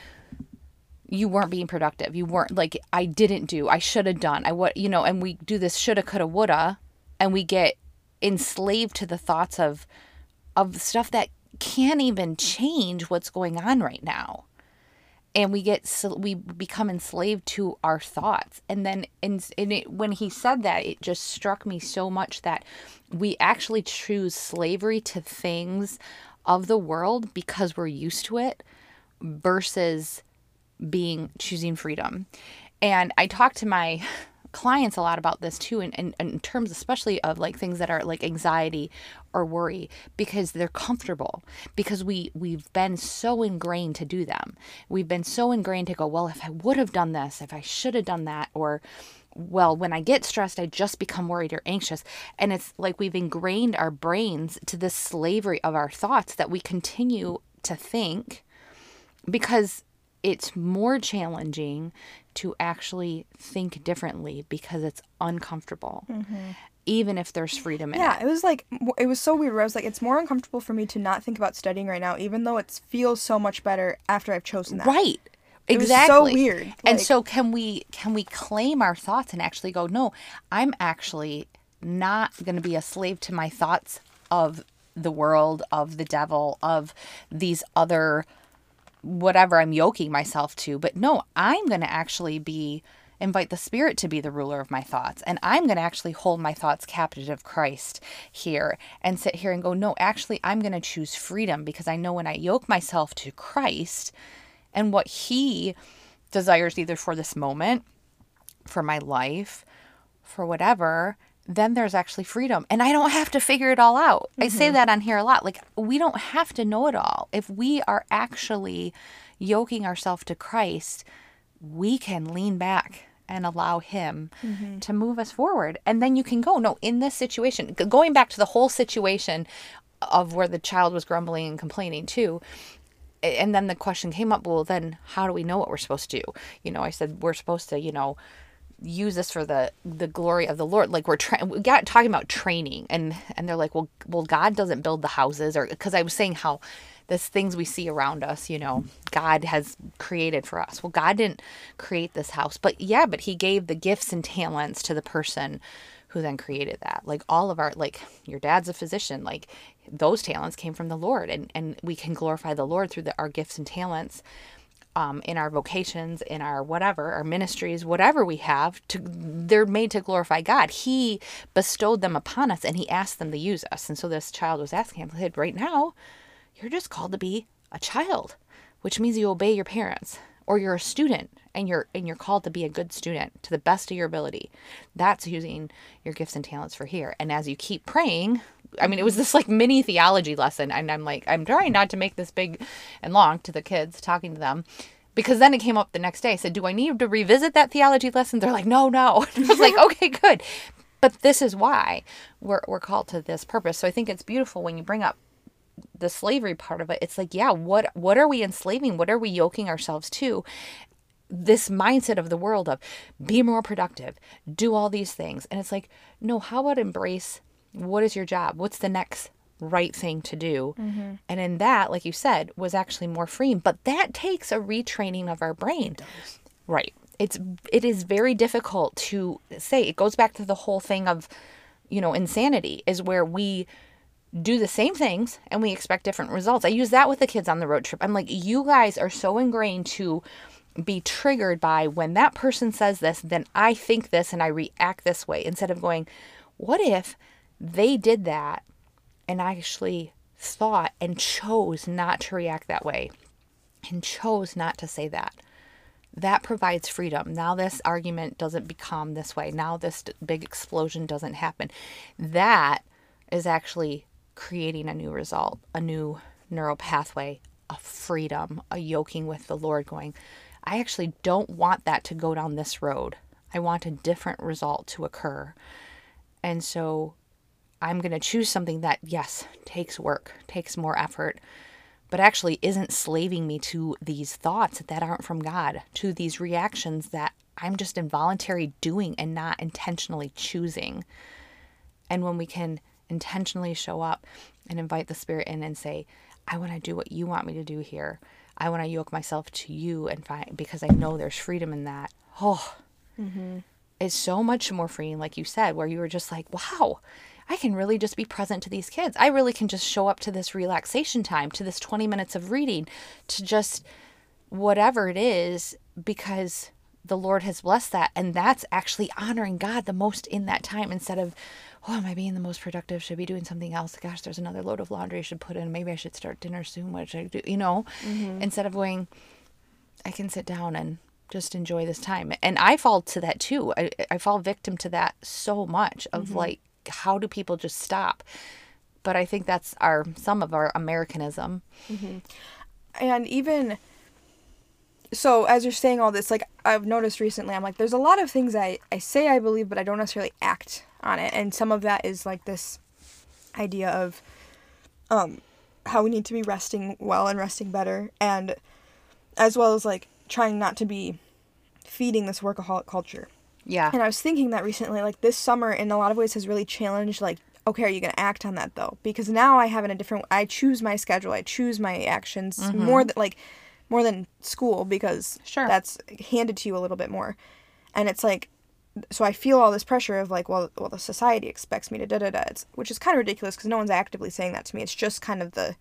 you weren't being productive. You weren't like i didn't do i should have done i what you know and we do this shoulda coulda woulda and we get enslaved to the thoughts of of stuff that can't even change what's going on right now. And we get sl- we become enslaved to our thoughts. And then in, in it, when he said that it just struck me so much that we actually choose slavery to things of the world because we're used to it versus being choosing freedom. And i talk to my clients a lot about this too in, in, in terms especially of like things that are like anxiety or worry because they're comfortable because we we've been so ingrained to do them. We've been so ingrained to go well if i would have done this if i should have done that or well when i get stressed i just become worried or anxious. And it's like we've ingrained our brains to this slavery of our thoughts that we continue to think because it's more challenging to actually think differently because it's uncomfortable mm-hmm. even if there's freedom in yeah it. it was like it was so weird where i was like it's more uncomfortable for me to not think about studying right now even though it feels so much better after i've chosen that. Right. It was exactly. so weird, and like- so can we can we claim our thoughts and actually go no i'm actually not going to be a slave to my thoughts of the world of the devil of these other whatever I'm yoking myself to. But no, I'm going to actually be invite the spirit to be the ruler of my thoughts and I'm going to actually hold my thoughts captive of Christ here and sit here and go no, actually I'm going to choose freedom because I know when I yoke myself to Christ and what he desires either for this moment, for my life, for whatever, then there's actually freedom. And I don't have to figure it all out. I say mm-hmm. that on here a lot. Like, we don't have to know it all. If we are actually yoking ourselves to Christ, we can lean back and allow Him mm-hmm. to move us forward. And then you can go, no, in this situation, going back to the whole situation of where the child was grumbling and complaining too and then the question came up well then how do we know what we're supposed to do you know i said we're supposed to you know use this for the the glory of the lord. Like we're tra- we got talking about training and and they're like well well god doesn't build the houses or because i was saying how this things we see around us you know god has created for us. Well god didn't create this house but yeah but he gave the gifts and talents to the person who then created that. Like all of our like your dad's a physician like those talents came from the lord and and we can glorify the lord through the, our gifts and talents um, in our vocations, in our whatever, our ministries, whatever we have, to they're made to glorify God. He bestowed them upon us, and He asked them to use us. And so this child was asking him, "Right now, you're just called to be a child, which means you obey your parents, or you're a student, and you're and you're called to be a good student to the best of your ability. That's using your gifts and talents for here. And as you keep praying." I mean, it was this like mini theology lesson, and I'm like, I'm trying not to make this big and long to the kids, talking to them, because then it came up the next day. I said, Do I need to revisit that theology lesson? They're like, No, no. I was like, Okay, good. But this is why we're, we're called to this purpose. So I think it's beautiful when you bring up the slavery part of it. It's like, yeah, what what are we enslaving? What are we yoking ourselves to? This mindset of the world of be more productive, do all these things. And it's like, no, how about embrace what is your job? What's the next right thing to do? Mm-hmm. And in that, like you said, was actually more freeing. But that takes a retraining of our brain. Right. It's it is very difficult to say. It goes back to the whole thing of, you know, insanity is where we do the same things and we expect different results. I use that with the kids on the road trip. I'm like, you guys are so ingrained to be triggered by when that person says this, then I think this and I react this way instead of going, what if they did that and I actually thought and chose not to react that way and chose not to say that. That provides freedom. Now, this argument doesn't become this way. Now, this big explosion doesn't happen. That is actually creating a new result, a new neural pathway, a freedom, a yoking with the Lord, going, I actually don't want that to go down this road. I want a different result to occur. And so I'm going to choose something that, yes, takes work, takes more effort, but actually isn't slaving me to these thoughts that aren't from God, to these reactions that I'm just involuntary doing and not intentionally choosing. And when we can intentionally show up and invite the Spirit in and say, I want to do what you want me to do here. I want to yoke myself to you and find because I know there's freedom in that. Oh, mm-hmm. it's so much more freeing, like you said, where you were just like, wow, I can really just be present to these kids. I really can just show up to this relaxation time, to this 20 minutes of reading, to just whatever it is, because the Lord has blessed that. And that's actually honoring God the most in that time instead of, oh, am I being the most productive? Should I be doing something else? Gosh, there's another load of laundry I should put in. Maybe I should start dinner soon. What should I do? You know, mm-hmm. instead of going, I can sit down and just enjoy this time. And I fall to that too. I, I fall victim to that so much of mm-hmm. like, how do people just stop? But I think that's our some of our Americanism. Mm-hmm. And even so, as you're saying all this, like I've noticed recently, I'm like, there's a lot of things I I say I believe, but I don't necessarily act on it, and some of that is like this idea of um how we need to be resting well and resting better, and as well as like trying not to be feeding this workaholic culture. Yeah. And I was thinking that recently, like this summer, in a lot of ways, has really challenged, like, okay, are you going to act on that though? Because now I have in a different, I choose my schedule, I choose my actions mm-hmm. more than, like, more than school because sure. that's handed to you a little bit more. And it's like, so I feel all this pressure of like, well, well, the society expects me to da da da. It's which is kind of ridiculous because no one's actively saying that to me. It's just kind of the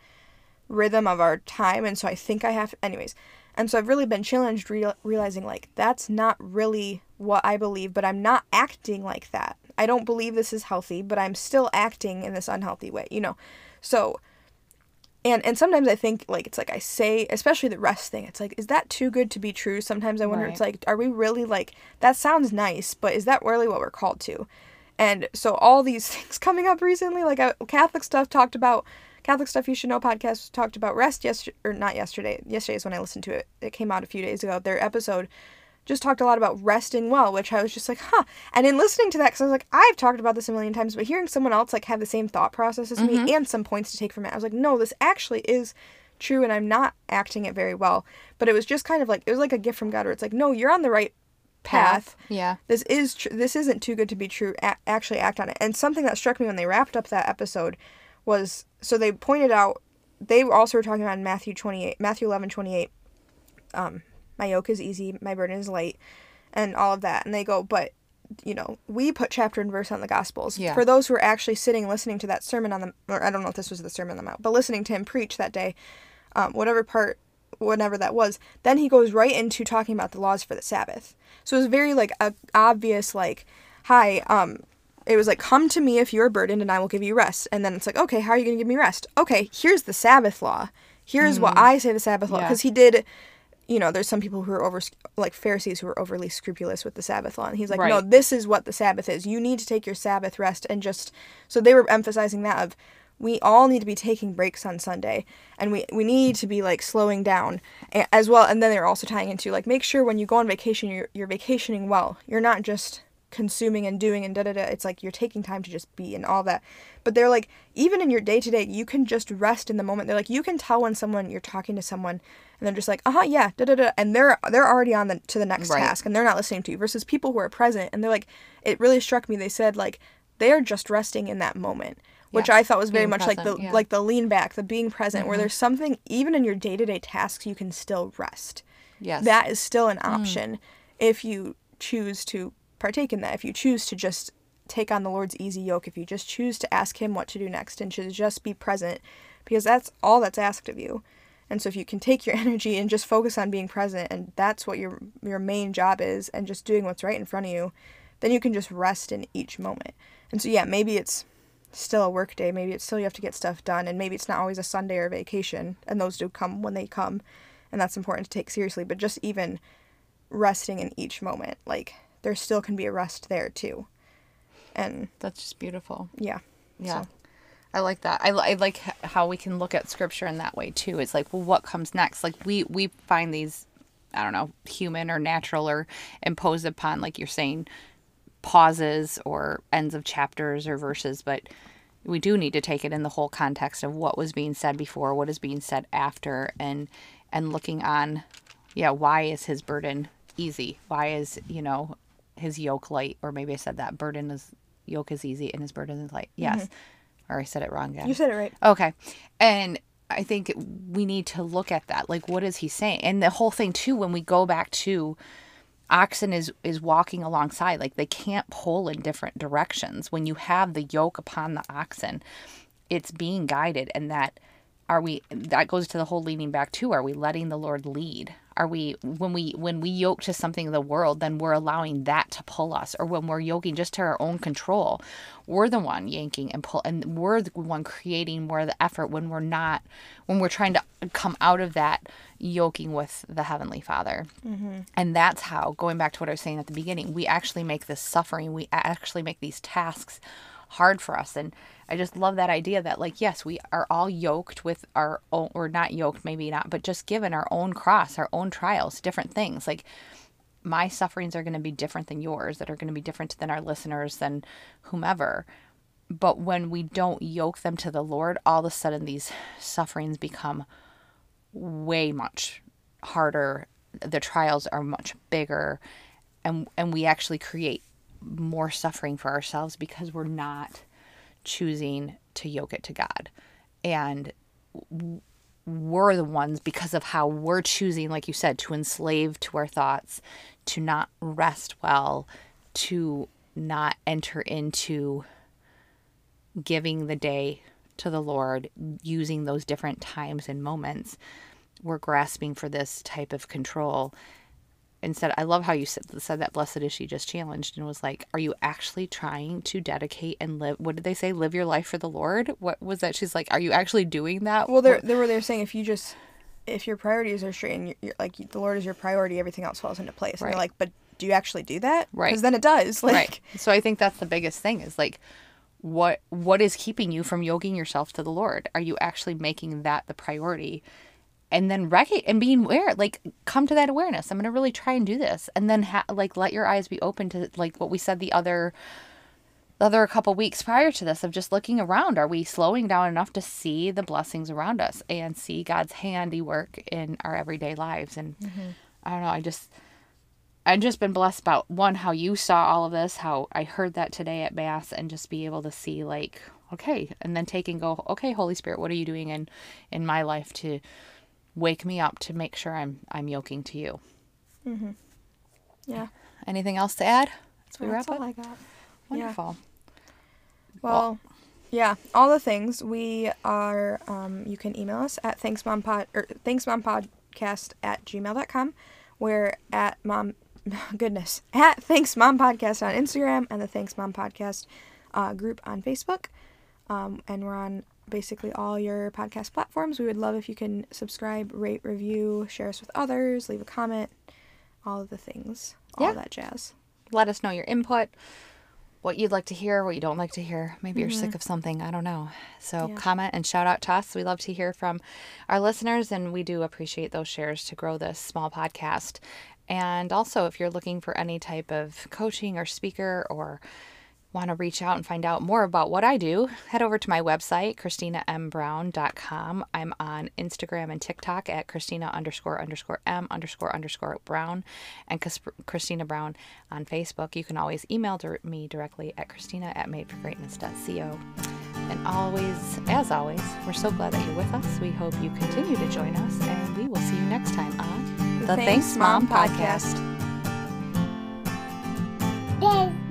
rhythm of our time, and so I think I have. Anyways, and so I've really been challenged real, realizing like that's not really what I believe, but I'm not acting like that. I don't believe this is healthy, but I'm still acting in this unhealthy way, you know. So and and sometimes I think like it's like I say, especially the rest thing. It's like is that too good to be true? Sometimes I wonder right. it's like are we really like that sounds nice, but is that really what we're called to? And so all these things coming up recently like uh, Catholic stuff talked about Catholic Stuff You Should Know podcast talked about rest yesterday, or not yesterday. Yesterday is when I listened to it. It came out a few days ago. Their episode just talked a lot about resting well, which I was just like, huh. And in listening to that, because I was like, I've talked about this a million times, but hearing someone else like have the same thought process as mm-hmm. me and some points to take from it, I was like, no, this actually is true, and I'm not acting it very well. But it was just kind of like it was like a gift from God, where it's like, no, you're on the right path. Yeah. This is tr- this isn't too good to be true. A- actually, act on it. And something that struck me when they wrapped up that episode was so they pointed out they also were talking about in Matthew 28 Matthew 11 28 um my yoke is easy my burden is light and all of that and they go but you know we put chapter and verse on the gospels yeah. for those who are actually sitting listening to that sermon on the or I don't know if this was the sermon on the mount but listening to him preach that day um, whatever part whatever that was. Then he goes right into talking about the laws for the Sabbath. So it was very like a obvious like, hi, um, it was like come to me if you are burdened and I will give you rest. And then it's like, okay, how are you going to give me rest? Okay, here's the Sabbath law. Here's what hmm. I say the Sabbath law Yeah. because he did. You know, there's some people who are over like Pharisees who are overly scrupulous with the Sabbath law, and he's like, no, this is what the Sabbath is. You need to take your Sabbath rest and just. So they were emphasizing that of we all need to be taking breaks on Sunday and we, we need to be like slowing down as well. And then they're also tying into like make sure when you go on vacation, you're, you're vacationing well. You're not just consuming and doing and da da da. It's like you're taking time to just be and all that. But they're like, even in your day to day, you can just rest in the moment. They're like, you can tell when someone you're talking to someone and they're just like, uh huh, yeah, da da da. And they're they're already on the to the next Right. task and they're not listening to you versus people who are present and they're like, it really struck me. They said like, they are just resting in that moment which Yeah, I thought was very being much like the yeah. Mm-hmm. like the lean back, the being present, where there's something even in your day to day tasks you can still rest. Yes. That is still Mm. an option if you choose to partake in that. If you choose to just take on the Lord's easy yoke, if you just choose to ask Him what to do next and to just be present, because that's all that's asked of you. And so if you can take your energy and just focus on being present, and that's what your your main job is, and just doing what's right in front of you, then you can just rest in each moment. And so yeah, maybe it's still a work day. Maybe it's still you have to get stuff done, and maybe it's not always a Sunday or vacation, and those do come when they come, and that's important to take seriously. But just even resting in each moment, like there still can be a rest there too, and That's just beautiful. yeah, Yeah. So- I like that. I, I like how we can look at scripture in that way too. It's like, well, what comes next? Like we we find these, I don't know, human or natural or imposed upon, like you're saying, pauses or ends of chapters or verses, but we do need to take it in the whole context of what was being said before, what is being said after, and and looking on, yeah, why is his burden easy? Why is you know his yoke light? Or maybe I said that burden is yoke is easy and his burden is light. Mm-hmm. Yes, or I said it wrong again. you said it right. Okay. And I think we need to look at that. Like, what is he saying? And the whole thing, too, when we go back to oxen is is walking alongside like they can't pull in different directions when you have the yoke upon the oxen it's being guided and that are we that goes to the whole leaning back too are we letting the lord lead are we when we when we yoke to something of the world then we're allowing that to pull us. Or when we're yoking just to our own control we're the one yanking and pull and we're the one creating more of the effort when we're not when we're trying to come out of that yoking with the heavenly father. Mm-hmm. And that's how going back to what i was saying at the beginning we actually make this suffering we actually make these tasks hard for us. And i just love that idea that like yes we are all yoked with our own or not yoked maybe not but just given our own cross our own trials different things. Like my sufferings are going to be different than yours that are going to be different than our listeners than whomever. But when we don't yoke them to the lord all of a sudden these sufferings become way much harder. The trials are much bigger and and we actually create more suffering for ourselves because we're not choosing to yoke it to God and we're the ones because of how we're choosing like you said to enslave to our thoughts to not rest well to not enter into giving the day to the Lord, using those different times and moments, we're grasping for this type of control. Instead, I love how you said, said that blessed is she just challenged and was like, Are you actually trying to dedicate and live? What did they say? Live your life for the Lord? What was that? She's like, Are you actually doing that? Well, they're, they were they're saying if you just if your priorities are straight and you're, you're like the Lord is your priority, everything else falls into place. And Right. they're like, but do you actually do that? Right. Because then it does. Like, right. So I think that's the biggest thing is like, what what is keeping you from yoking yourself to the Lord? Are you actually making that the priority? And then rec- and being aware, like come to that awareness. I'm gonna really try and do this, and then ha- like let your eyes be open to like what we said the other the other couple weeks prior to this of just looking around. Are we slowing down enough to see the blessings around us and see God's handiwork in our everyday lives? And mm-hmm. I don't know. I just I've just been blessed about one how you saw all of this, how I heard that today at mass, and just be able to see like okay, and then take and go okay, Holy Spirit, what are you doing in in my life to wake me up to make sure I'm I'm yoking to you. Mm-hmm. Yeah. Anything else to add? As we That's wrap all up. I got. Wonderful. Well, yeah, all the things we are. Um, you can email us at thanksmompod or thanksmompod podcast at gmail.com. We're at mom, goodness, at Thanks Mom Podcast on Instagram and the Thanks Mom Podcast uh, group on Facebook. Um, and we're on basically all your podcast platforms. We would love if you can subscribe, rate, review, share us with others, leave a comment, all of the things, all Yeah. that jazz. Let us know your input, what you'd like to hear, what you don't like to hear. Maybe you're sick of something. I don't know. So Mm-hmm. Yeah. comment and shout out to us. We love to hear from our listeners, and we do appreciate those shares to grow this small podcast. And also, if you're looking for any type of coaching or speaker or want to reach out and find out more about what I do, head over to my website, ChristinaMBrown.com. I'm on Instagram and TikTok at Christina underscore underscore M underscore underscore Brown and Christina Brown on Facebook. You can always email me directly at Christina at madeforgreatness.co. And always, as always, we're so glad that you're with us. We hope you continue to join us, and we will see you next time on the, Thanks Mom podcast. There's